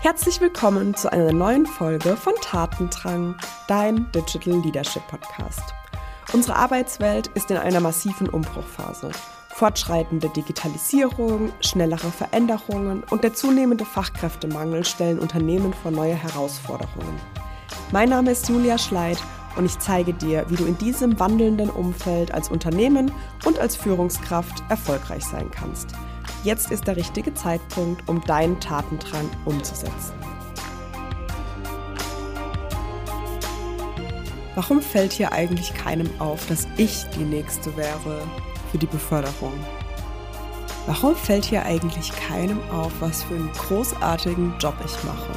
Herzlich willkommen zu einer neuen Folge von Tatendrang, dein Digital Leadership Podcast. Unsere Arbeitswelt ist in einer massiven Umbruchphase. Fortschreitende Digitalisierung, schnellere Veränderungen und der zunehmende Fachkräftemangel stellen Unternehmen vor neue Herausforderungen. Mein Name ist Julia Schleid und ich zeige dir, wie du in diesem wandelnden Umfeld als Unternehmen und als Führungskraft erfolgreich sein kannst – Jetzt ist der richtige Zeitpunkt, um deinen Tatendrang umzusetzen. Warum fällt hier eigentlich keinem auf, dass ich die Nächste wäre für die Beförderung? Warum fällt hier eigentlich keinem auf, was für einen großartigen Job ich mache?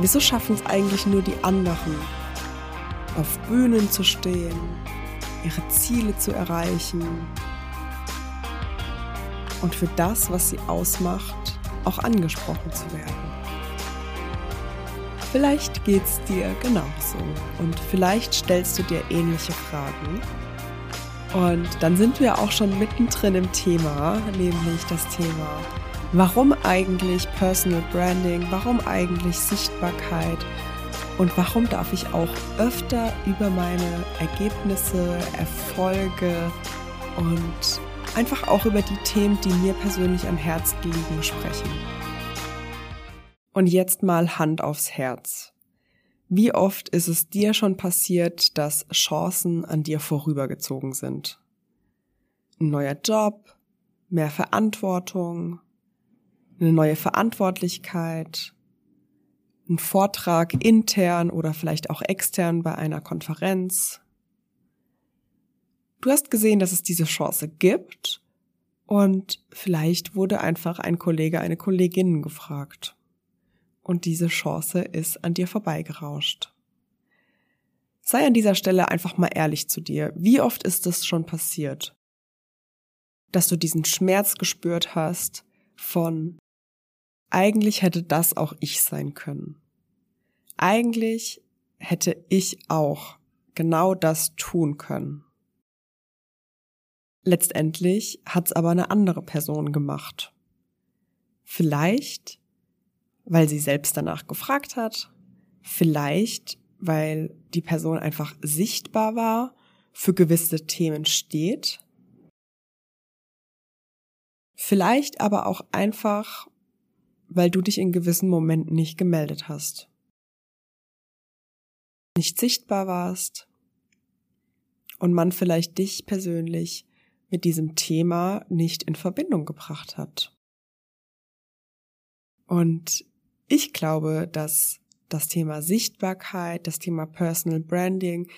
Wieso schaffen es eigentlich nur die anderen, auf Bühnen zu stehen, ihre Ziele zu erreichen, und für das, was sie ausmacht, auch angesprochen zu werden. Vielleicht geht's dir genauso und vielleicht stellst du dir ähnliche Fragen. Und dann sind wir auch schon mittendrin im Thema, nämlich das Thema, warum eigentlich Personal Branding, warum eigentlich Sichtbarkeit und warum darf ich auch öfter über meine Ergebnisse, Erfolge und einfach auch über die Themen, die mir persönlich am Herzen liegen, sprechen. Und jetzt mal Hand aufs Herz. Wie oft ist es dir schon passiert, dass Chancen an dir vorübergezogen sind? Ein neuer Job, mehr Verantwortung, eine neue Verantwortlichkeit, ein Vortrag intern oder vielleicht auch extern bei einer Konferenz, Du hast gesehen, dass es diese Chance gibt und vielleicht wurde einfach ein Kollege, eine Kollegin gefragt. Und diese Chance ist an dir vorbeigerauscht. Sei an dieser Stelle einfach mal ehrlich zu dir. Wie oft ist es schon passiert, dass du diesen Schmerz gespürt hast von eigentlich hätte das auch ich sein können. Eigentlich hätte ich auch genau das tun können. Letztendlich hat's aber eine andere Person gemacht. Vielleicht, weil sie selbst danach gefragt hat, vielleicht, weil die Person einfach sichtbar war, für gewisse Themen steht, vielleicht aber auch einfach, weil du dich in gewissen Momenten nicht gemeldet hast, nicht sichtbar warst. Und man vielleicht dich persönlich mit diesem Thema nicht in Verbindung gebracht hat. Und ich glaube, dass das Thema Sichtbarkeit, das Thema Personal Branding,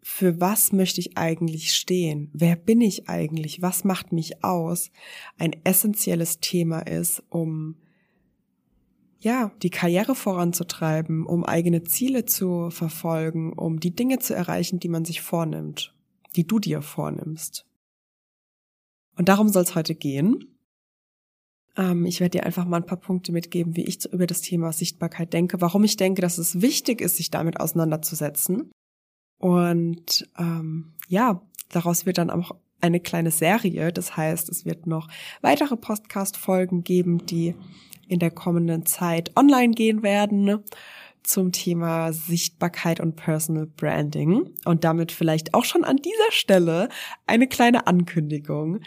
für was möchte ich eigentlich stehen? Wer bin ich eigentlich? Was macht mich aus? Ein essentielles Thema ist, um ja, die Karriere voranzutreiben, um eigene Ziele zu verfolgen, um die Dinge zu erreichen, die man sich vornimmt, die du dir vornimmst. Und darum soll es heute gehen. Ähm, ich werde dir einfach mal ein paar Punkte mitgeben, wie ich über das Thema Sichtbarkeit denke, warum ich denke, dass es wichtig ist, sich damit auseinanderzusetzen. Und ähm, ja, daraus wird dann auch eine kleine Serie. Das heißt, es wird noch weitere Podcast-Folgen geben, die in der kommenden Zeit online gehen werden zum Thema Sichtbarkeit und Personal Branding und damit vielleicht auch schon an dieser Stelle eine kleine Ankündigung.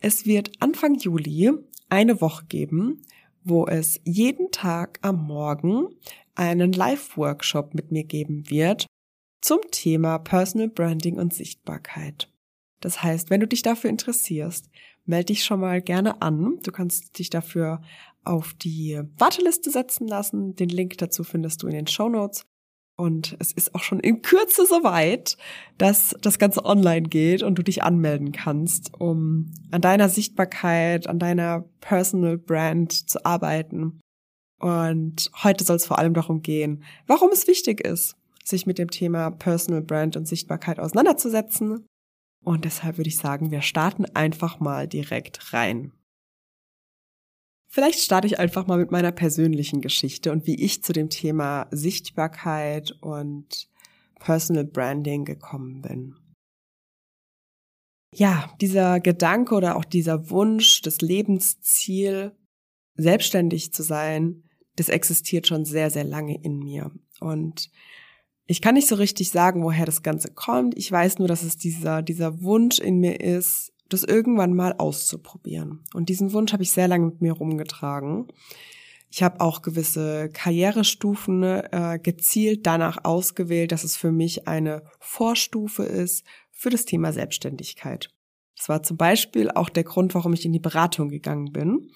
Es wird Anfang Juli eine Woche geben, wo es jeden Tag am Morgen einen Live-Workshop mit mir geben wird zum Thema Personal Branding und Sichtbarkeit. Das heißt, wenn du dich dafür interessierst, melde dich schon mal gerne an. Du kannst dich dafür auf die Warteliste setzen lassen. Den Link dazu findest du in den Show Notes. Und es ist auch schon in Kürze soweit, dass das Ganze online geht und du dich anmelden kannst, um an deiner Sichtbarkeit, an deiner Personal Brand zu arbeiten. Und heute soll es vor allem darum gehen, warum es wichtig ist, sich mit dem Thema Personal Brand und Sichtbarkeit auseinanderzusetzen. Und deshalb würde ich sagen, wir starten einfach mal direkt rein. Vielleicht starte ich einfach mal mit meiner persönlichen Geschichte und wie ich zu dem Thema Sichtbarkeit und Personal Branding gekommen bin. Ja, dieser Gedanke oder auch dieser Wunsch, das Lebensziel, selbstständig zu sein, das existiert schon sehr, sehr lange in mir. Und ich kann nicht so richtig sagen, woher das Ganze kommt. Ich weiß nur, dass es dieser, dieser Wunsch in mir ist, das irgendwann mal auszuprobieren. Und diesen Wunsch habe ich sehr lange mit mir rumgetragen. Ich habe auch gewisse Karrierestufen äh, gezielt danach ausgewählt, dass es für mich eine Vorstufe ist für das Thema Selbstständigkeit. Das war zum Beispiel auch der Grund, warum ich in die Beratung gegangen bin.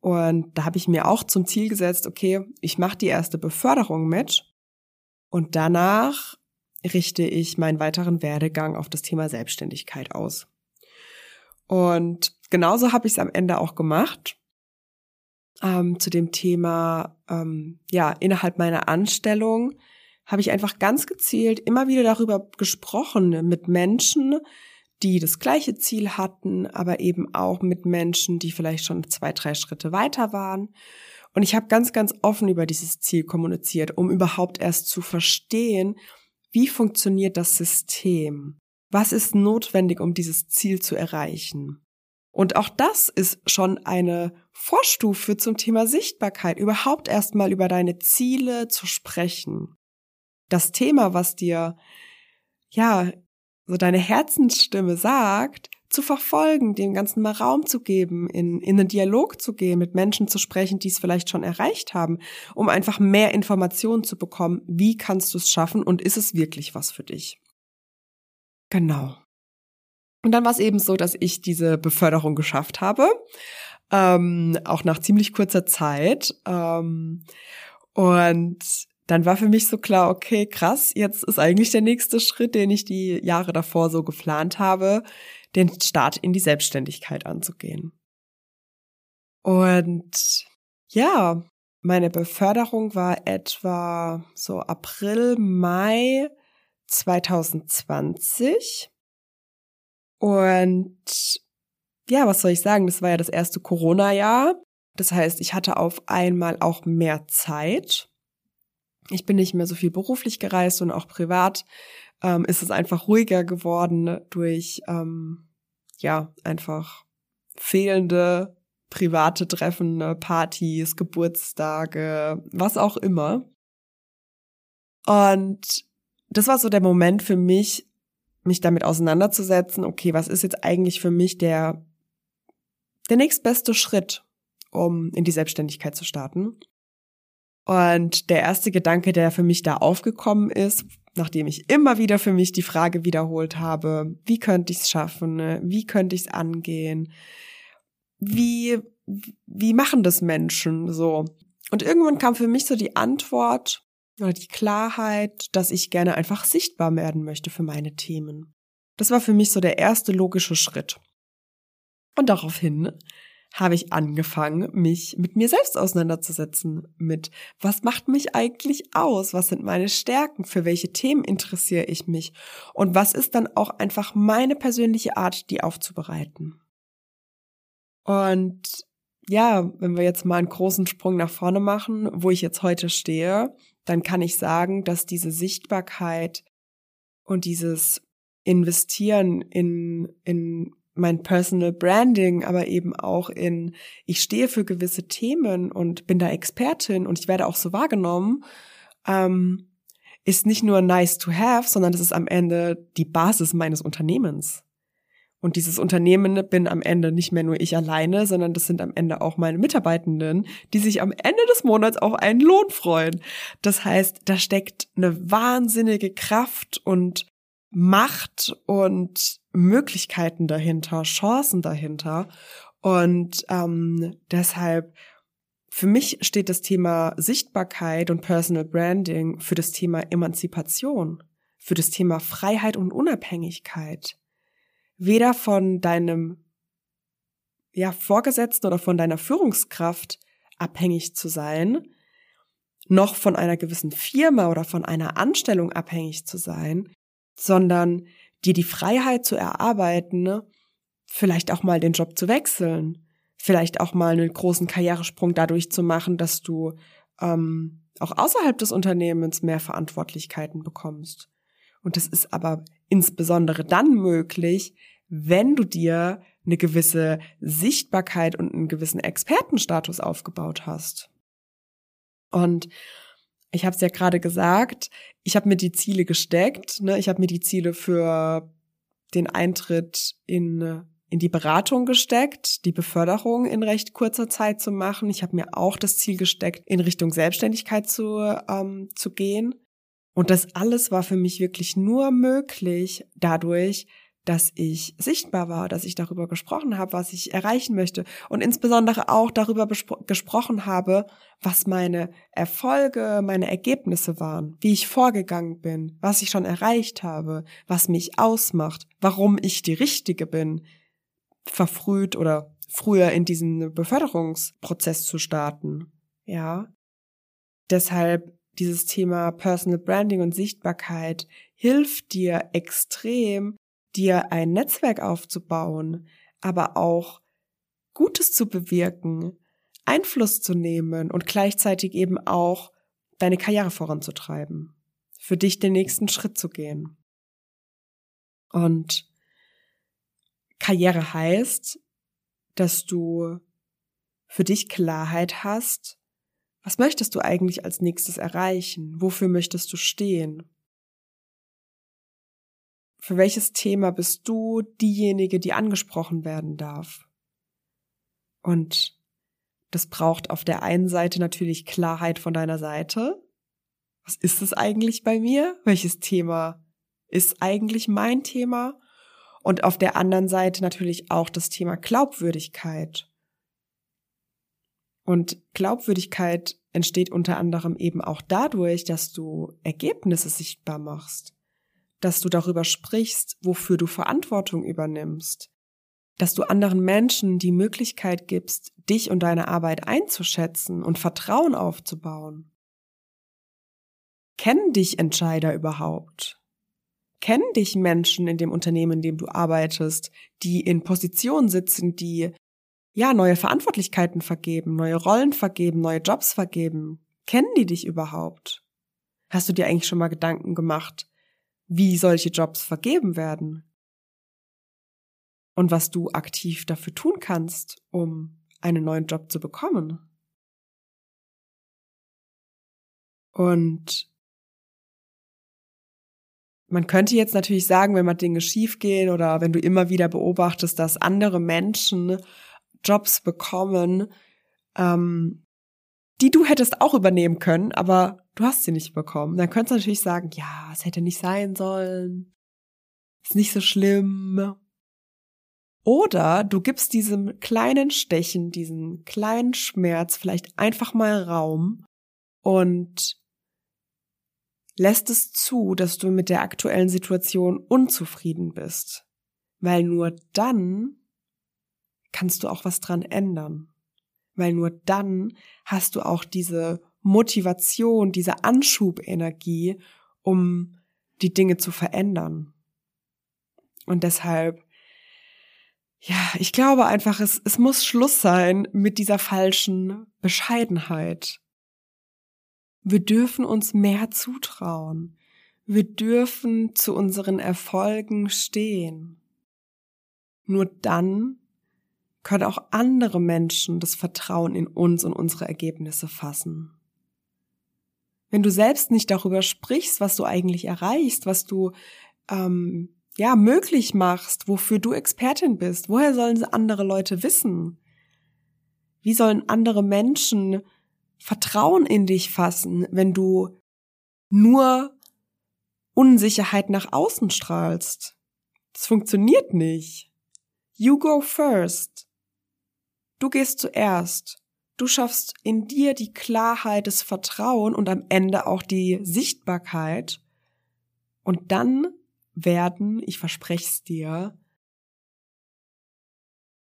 Und da habe ich mir auch zum Ziel gesetzt, okay, ich mache die erste Beförderung mit und danach richte ich meinen weiteren Werdegang auf das Thema Selbstständigkeit aus. Und genauso habe ich es am Ende auch gemacht. Ähm, zu dem Thema, ähm, ja, innerhalb meiner Anstellung habe ich einfach ganz gezielt immer wieder darüber gesprochen mit Menschen, die das gleiche Ziel hatten, aber eben auch mit Menschen, die vielleicht schon zwei, drei Schritte weiter waren. Und ich habe ganz, ganz offen über dieses Ziel kommuniziert, um überhaupt erst zu verstehen, wie funktioniert das System? Was ist notwendig, um dieses Ziel zu erreichen? Und auch das ist schon eine Vorstufe zum Thema Sichtbarkeit, überhaupt erstmal über deine Ziele zu sprechen. Das Thema, was dir, ja, so deine Herzensstimme sagt, zu verfolgen, dem Ganzen mal Raum zu geben, in, in einen Dialog zu gehen, mit Menschen zu sprechen, die es vielleicht schon erreicht haben, um einfach mehr Informationen zu bekommen. Wie kannst du es schaffen und ist es wirklich was für dich? Genau. Und dann war es eben so, dass ich diese Beförderung geschafft habe, ähm, auch nach ziemlich kurzer Zeit. Ähm, und dann war für mich so klar, okay, krass, jetzt ist eigentlich der nächste Schritt, den ich die Jahre davor so geplant habe, den Start in die Selbstständigkeit anzugehen. Und ja, meine Beförderung war etwa so April, Mai 2020. Und ja, was soll ich sagen? Das war ja das erste Corona-Jahr. Das heißt, ich hatte auf einmal auch mehr Zeit. Ich bin nicht mehr so viel beruflich gereist und auch privat ähm, ist es einfach ruhiger geworden durch ähm, ja einfach fehlende private Treffen, ne, Partys, Geburtstage, was auch immer. Und das war so der Moment für mich, mich damit auseinanderzusetzen, okay, was ist jetzt eigentlich für mich der, der nächstbeste Schritt, um in die Selbstständigkeit zu starten? Und der erste Gedanke, der für mich da aufgekommen ist, nachdem ich immer wieder für mich die Frage wiederholt habe, wie könnte ich es schaffen, ne? wie könnte ich es angehen, wie, wie machen das Menschen so? Und irgendwann kam für mich so die Antwort, oder die Klarheit, dass ich gerne einfach sichtbar werden möchte für meine Themen. Das war für mich so der erste logische Schritt. Und daraufhin habe ich angefangen, mich mit mir selbst auseinanderzusetzen, mit was macht mich eigentlich aus, was sind meine Stärken, für welche Themen interessiere ich mich und was ist dann auch einfach meine persönliche Art, die aufzubereiten. Und ja, wenn wir jetzt mal einen großen Sprung nach vorne machen, wo ich jetzt heute stehe, dann kann ich sagen, dass diese Sichtbarkeit und dieses Investieren in, in mein Personal Branding, aber eben auch in, ich stehe für gewisse Themen und bin da Expertin und ich werde auch so wahrgenommen, ähm, ist nicht nur nice to have, sondern das ist am Ende die Basis meines Unternehmens. Und dieses Unternehmen bin am Ende nicht mehr nur ich alleine, sondern das sind am Ende auch meine Mitarbeitenden, die sich am Ende des Monats auf einen Lohn freuen. Das heißt, da steckt eine wahnsinnige Kraft und Macht und Möglichkeiten dahinter, Chancen dahinter. Und ähm, deshalb, für mich steht das Thema Sichtbarkeit und Personal Branding für das Thema Emanzipation, für das Thema Freiheit und Unabhängigkeit weder von deinem ja, Vorgesetzten oder von deiner Führungskraft abhängig zu sein, noch von einer gewissen Firma oder von einer Anstellung abhängig zu sein, sondern dir die Freiheit zu erarbeiten, vielleicht auch mal den Job zu wechseln, vielleicht auch mal einen großen Karrieresprung dadurch zu machen, dass du ähm, auch außerhalb des Unternehmens mehr Verantwortlichkeiten bekommst. Und das ist aber insbesondere dann möglich, wenn du dir eine gewisse Sichtbarkeit und einen gewissen Expertenstatus aufgebaut hast. Und ich habe es ja gerade gesagt, ich habe mir die Ziele gesteckt. Ne? Ich habe mir die Ziele für den Eintritt in in die Beratung gesteckt, die Beförderung in recht kurzer Zeit zu machen. Ich habe mir auch das Ziel gesteckt, in Richtung Selbstständigkeit zu, ähm, zu gehen. Und das alles war für mich wirklich nur möglich dadurch, dass ich sichtbar war, dass ich darüber gesprochen habe, was ich erreichen möchte und insbesondere auch darüber gesprochen habe, was meine Erfolge, meine Ergebnisse waren, wie ich vorgegangen bin, was ich schon erreicht habe, was mich ausmacht, warum ich die Richtige bin, verfrüht oder früher in diesen Beförderungsprozess zu starten. Ja. Deshalb dieses Thema Personal Branding und Sichtbarkeit hilft dir extrem, dir ein Netzwerk aufzubauen, aber auch Gutes zu bewirken, Einfluss zu nehmen und gleichzeitig eben auch deine Karriere voranzutreiben, für dich den nächsten Schritt zu gehen. Und Karriere heißt, dass du für dich Klarheit hast, was möchtest du eigentlich als nächstes erreichen? Wofür möchtest du stehen? Für welches Thema bist du diejenige, die angesprochen werden darf? Und das braucht auf der einen Seite natürlich Klarheit von deiner Seite. Was ist es eigentlich bei mir? Welches Thema ist eigentlich mein Thema? Und auf der anderen Seite natürlich auch das Thema Glaubwürdigkeit. Und Glaubwürdigkeit entsteht unter anderem eben auch dadurch, dass du Ergebnisse sichtbar machst dass du darüber sprichst, wofür du Verantwortung übernimmst, dass du anderen Menschen die Möglichkeit gibst, dich und deine Arbeit einzuschätzen und Vertrauen aufzubauen. Kennen dich Entscheider überhaupt? Kennen dich Menschen in dem Unternehmen, in dem du arbeitest, die in Positionen sitzen, die ja neue Verantwortlichkeiten vergeben, neue Rollen vergeben, neue Jobs vergeben? Kennen die dich überhaupt? Hast du dir eigentlich schon mal Gedanken gemacht, wie solche Jobs vergeben werden und was du aktiv dafür tun kannst, um einen neuen Job zu bekommen. Und man könnte jetzt natürlich sagen, wenn mal Dinge schiefgehen oder wenn du immer wieder beobachtest, dass andere Menschen Jobs bekommen, ähm, die du hättest auch übernehmen können, aber du hast sie nicht bekommen. Dann könntest du natürlich sagen, ja, es hätte nicht sein sollen. Ist nicht so schlimm. Oder du gibst diesem kleinen Stechen, diesem kleinen Schmerz vielleicht einfach mal Raum und lässt es zu, dass du mit der aktuellen Situation unzufrieden bist. Weil nur dann kannst du auch was dran ändern weil nur dann hast du auch diese Motivation, diese Anschubenergie, um die Dinge zu verändern. Und deshalb, ja, ich glaube einfach, es, es muss Schluss sein mit dieser falschen Bescheidenheit. Wir dürfen uns mehr zutrauen. Wir dürfen zu unseren Erfolgen stehen. Nur dann können auch andere Menschen das Vertrauen in uns und unsere Ergebnisse fassen. Wenn du selbst nicht darüber sprichst, was du eigentlich erreichst, was du ähm, ja möglich machst, wofür du Expertin bist, woher sollen andere Leute wissen? Wie sollen andere Menschen Vertrauen in dich fassen, wenn du nur Unsicherheit nach außen strahlst? Das funktioniert nicht. You go first. Du gehst zuerst. Du schaffst in dir die Klarheit, das Vertrauen und am Ende auch die Sichtbarkeit. Und dann werden, ich verspreche es dir,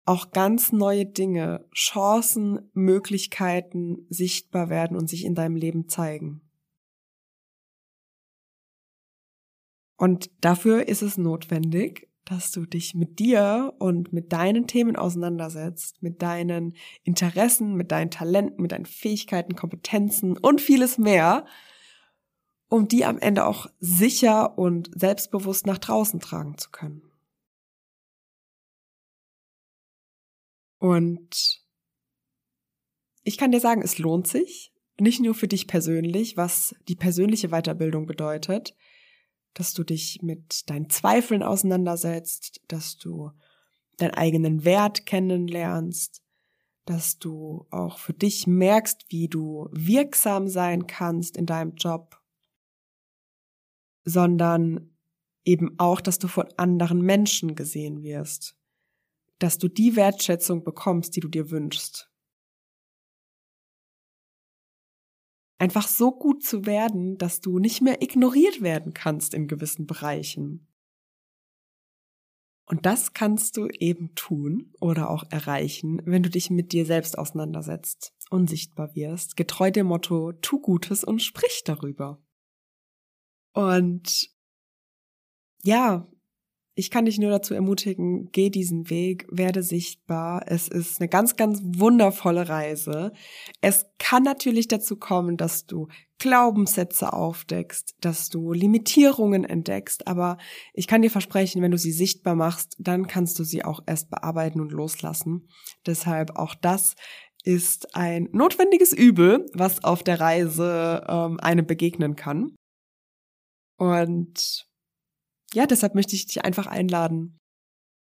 auch ganz neue Dinge, Chancen, Möglichkeiten sichtbar werden und sich in deinem Leben zeigen. Und dafür ist es notwendig, dass du dich mit dir und mit deinen Themen auseinandersetzt, mit deinen Interessen, mit deinen Talenten, mit deinen Fähigkeiten, Kompetenzen und vieles mehr, um die am Ende auch sicher und selbstbewusst nach draußen tragen zu können. Und ich kann dir sagen, es lohnt sich, nicht nur für dich persönlich, was die persönliche Weiterbildung bedeutet, dass du dich mit deinen Zweifeln auseinandersetzt, dass du deinen eigenen Wert kennenlernst, dass du auch für dich merkst, wie du wirksam sein kannst in deinem Job, sondern eben auch, dass du von anderen Menschen gesehen wirst, dass du die Wertschätzung bekommst, die du dir wünschst. Einfach so gut zu werden, dass du nicht mehr ignoriert werden kannst in gewissen Bereichen. Und das kannst du eben tun oder auch erreichen, wenn du dich mit dir selbst auseinandersetzt, unsichtbar wirst, getreu dem Motto, tu Gutes und sprich darüber. Und ja, ich kann dich nur dazu ermutigen, geh diesen Weg, werde sichtbar. Es ist eine ganz, ganz wundervolle Reise. Es kann natürlich dazu kommen, dass du Glaubenssätze aufdeckst, dass du Limitierungen entdeckst, aber ich kann dir versprechen, wenn du sie sichtbar machst, dann kannst du sie auch erst bearbeiten und loslassen. Deshalb auch das ist ein notwendiges Übel, was auf der Reise ähm, einem begegnen kann. Und ja, deshalb möchte ich dich einfach einladen.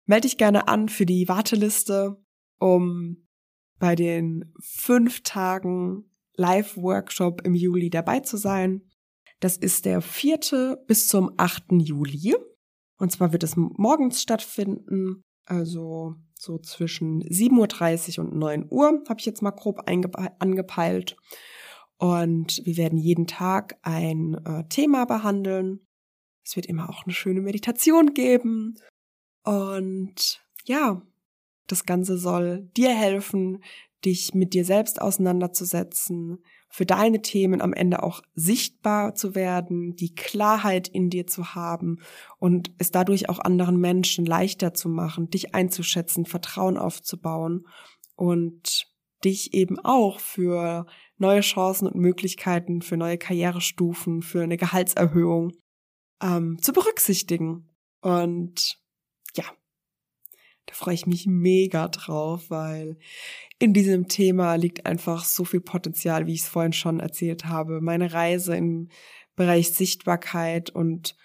Melde dich gerne an für die Warteliste, um bei den fünf Tagen Live-Workshop im Juli dabei zu sein. Das ist der vierte bis zum achten Juli. Und zwar wird es morgens stattfinden, also so zwischen 7.30 Uhr und 9 Uhr, habe ich jetzt mal grob angepeilt. Und wir werden jeden Tag ein äh, Thema behandeln. Es wird immer auch eine schöne Meditation geben. Und ja, das Ganze soll dir helfen, dich mit dir selbst auseinanderzusetzen, für deine Themen am Ende auch sichtbar zu werden, die Klarheit in dir zu haben und es dadurch auch anderen Menschen leichter zu machen, dich einzuschätzen, Vertrauen aufzubauen und dich eben auch für neue Chancen und Möglichkeiten, für neue Karrierestufen, für eine Gehaltserhöhung ähm, zu berücksichtigen. Und ja, da freue ich mich mega drauf, weil in diesem Thema liegt einfach so viel Potenzial, wie ich es vorhin schon erzählt habe. Meine Reise im Bereich Sichtbarkeit und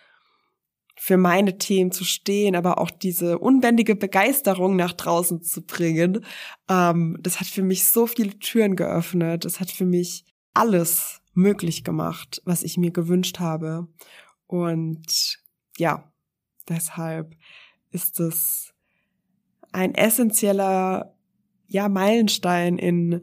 für meine Themen zu stehen, aber auch diese unbändige Begeisterung nach draußen zu bringen, ähm, das hat für mich so viele Türen geöffnet. Das hat für mich alles möglich gemacht, was ich mir gewünscht habe. Und ja, deshalb ist es ein essentieller, ja, Meilenstein in,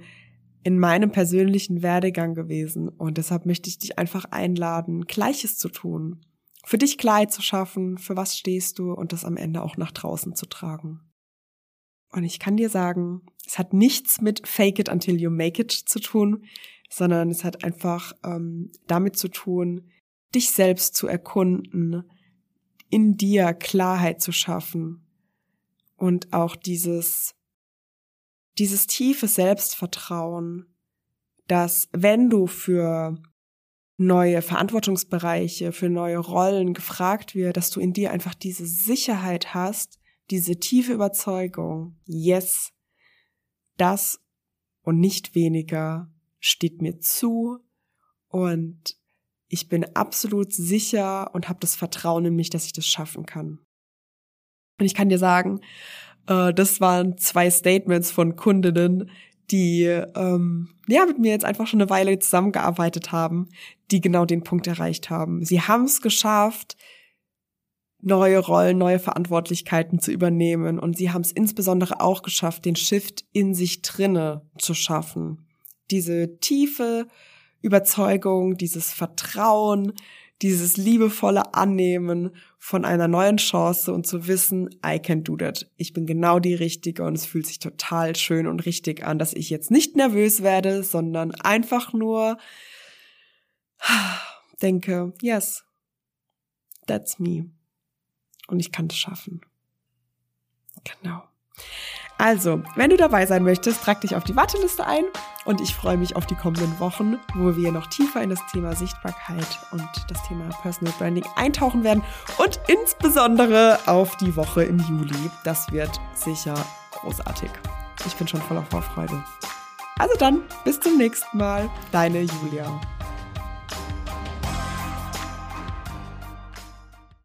in meinem persönlichen Werdegang gewesen. Und deshalb möchte ich dich einfach einladen, Gleiches zu tun. Für dich Klarheit zu schaffen, für was stehst du und das am Ende auch nach draußen zu tragen. Und ich kann dir sagen, es hat nichts mit Fake it until you make it zu tun, sondern es hat einfach ähm, damit zu tun, dich selbst zu erkunden, in dir Klarheit zu schaffen und auch dieses, dieses tiefe Selbstvertrauen, dass wenn du für neue Verantwortungsbereiche, für neue Rollen gefragt wird, dass du in dir einfach diese Sicherheit hast, diese tiefe Überzeugung, yes, das und nicht weniger steht mir zu und ich bin absolut sicher und habe das Vertrauen in mich, dass ich das schaffen kann. Und ich kann dir sagen, äh, das waren zwei Statements von Kundinnen, die ähm, ja mit mir jetzt einfach schon eine Weile zusammengearbeitet haben, die genau den Punkt erreicht haben. Sie haben es geschafft, neue Rollen, neue Verantwortlichkeiten zu übernehmen und sie haben es insbesondere auch geschafft, den Shift in sich drinne zu schaffen. Diese tiefe Überzeugung, dieses Vertrauen, dieses liebevolle Annehmen von einer neuen Chance und zu wissen, I can do that. Ich bin genau die Richtige und es fühlt sich total schön und richtig an, dass ich jetzt nicht nervös werde, sondern einfach nur denke, yes, that's me. Und ich kann es schaffen. Genau. Also, wenn du dabei sein möchtest, trag dich auf die Warteliste ein und ich freue mich auf die kommenden Wochen, wo wir noch tiefer in das Thema Sichtbarkeit und das Thema Personal Branding eintauchen werden und insbesondere auf die Woche im Juli. Das wird sicher großartig. ich bin schon voller Vorfreude. Also dann, bis zum nächsten Mal. Deine Julia.